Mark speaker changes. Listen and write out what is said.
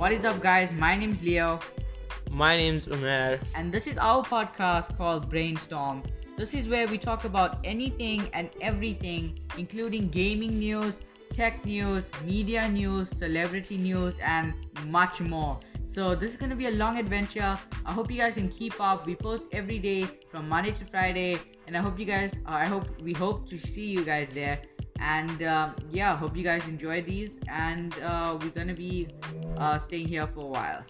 Speaker 1: What is up, guys? My name's Leo,
Speaker 2: My name's Umair.
Speaker 1: and this is our podcast called Brainstorm. This is where we talk about anything and everything, including gaming news, tech news, media news, celebrity news, and much more. So, this is going to be a long adventure. I hope you guys can keep up. We post every day from Monday to Friday, and I hope you guys, uh, I hope, we hope to see you guys there. And uh, yeah, hope you guys enjoy these, and uh, we're to be uh, staying here for a while.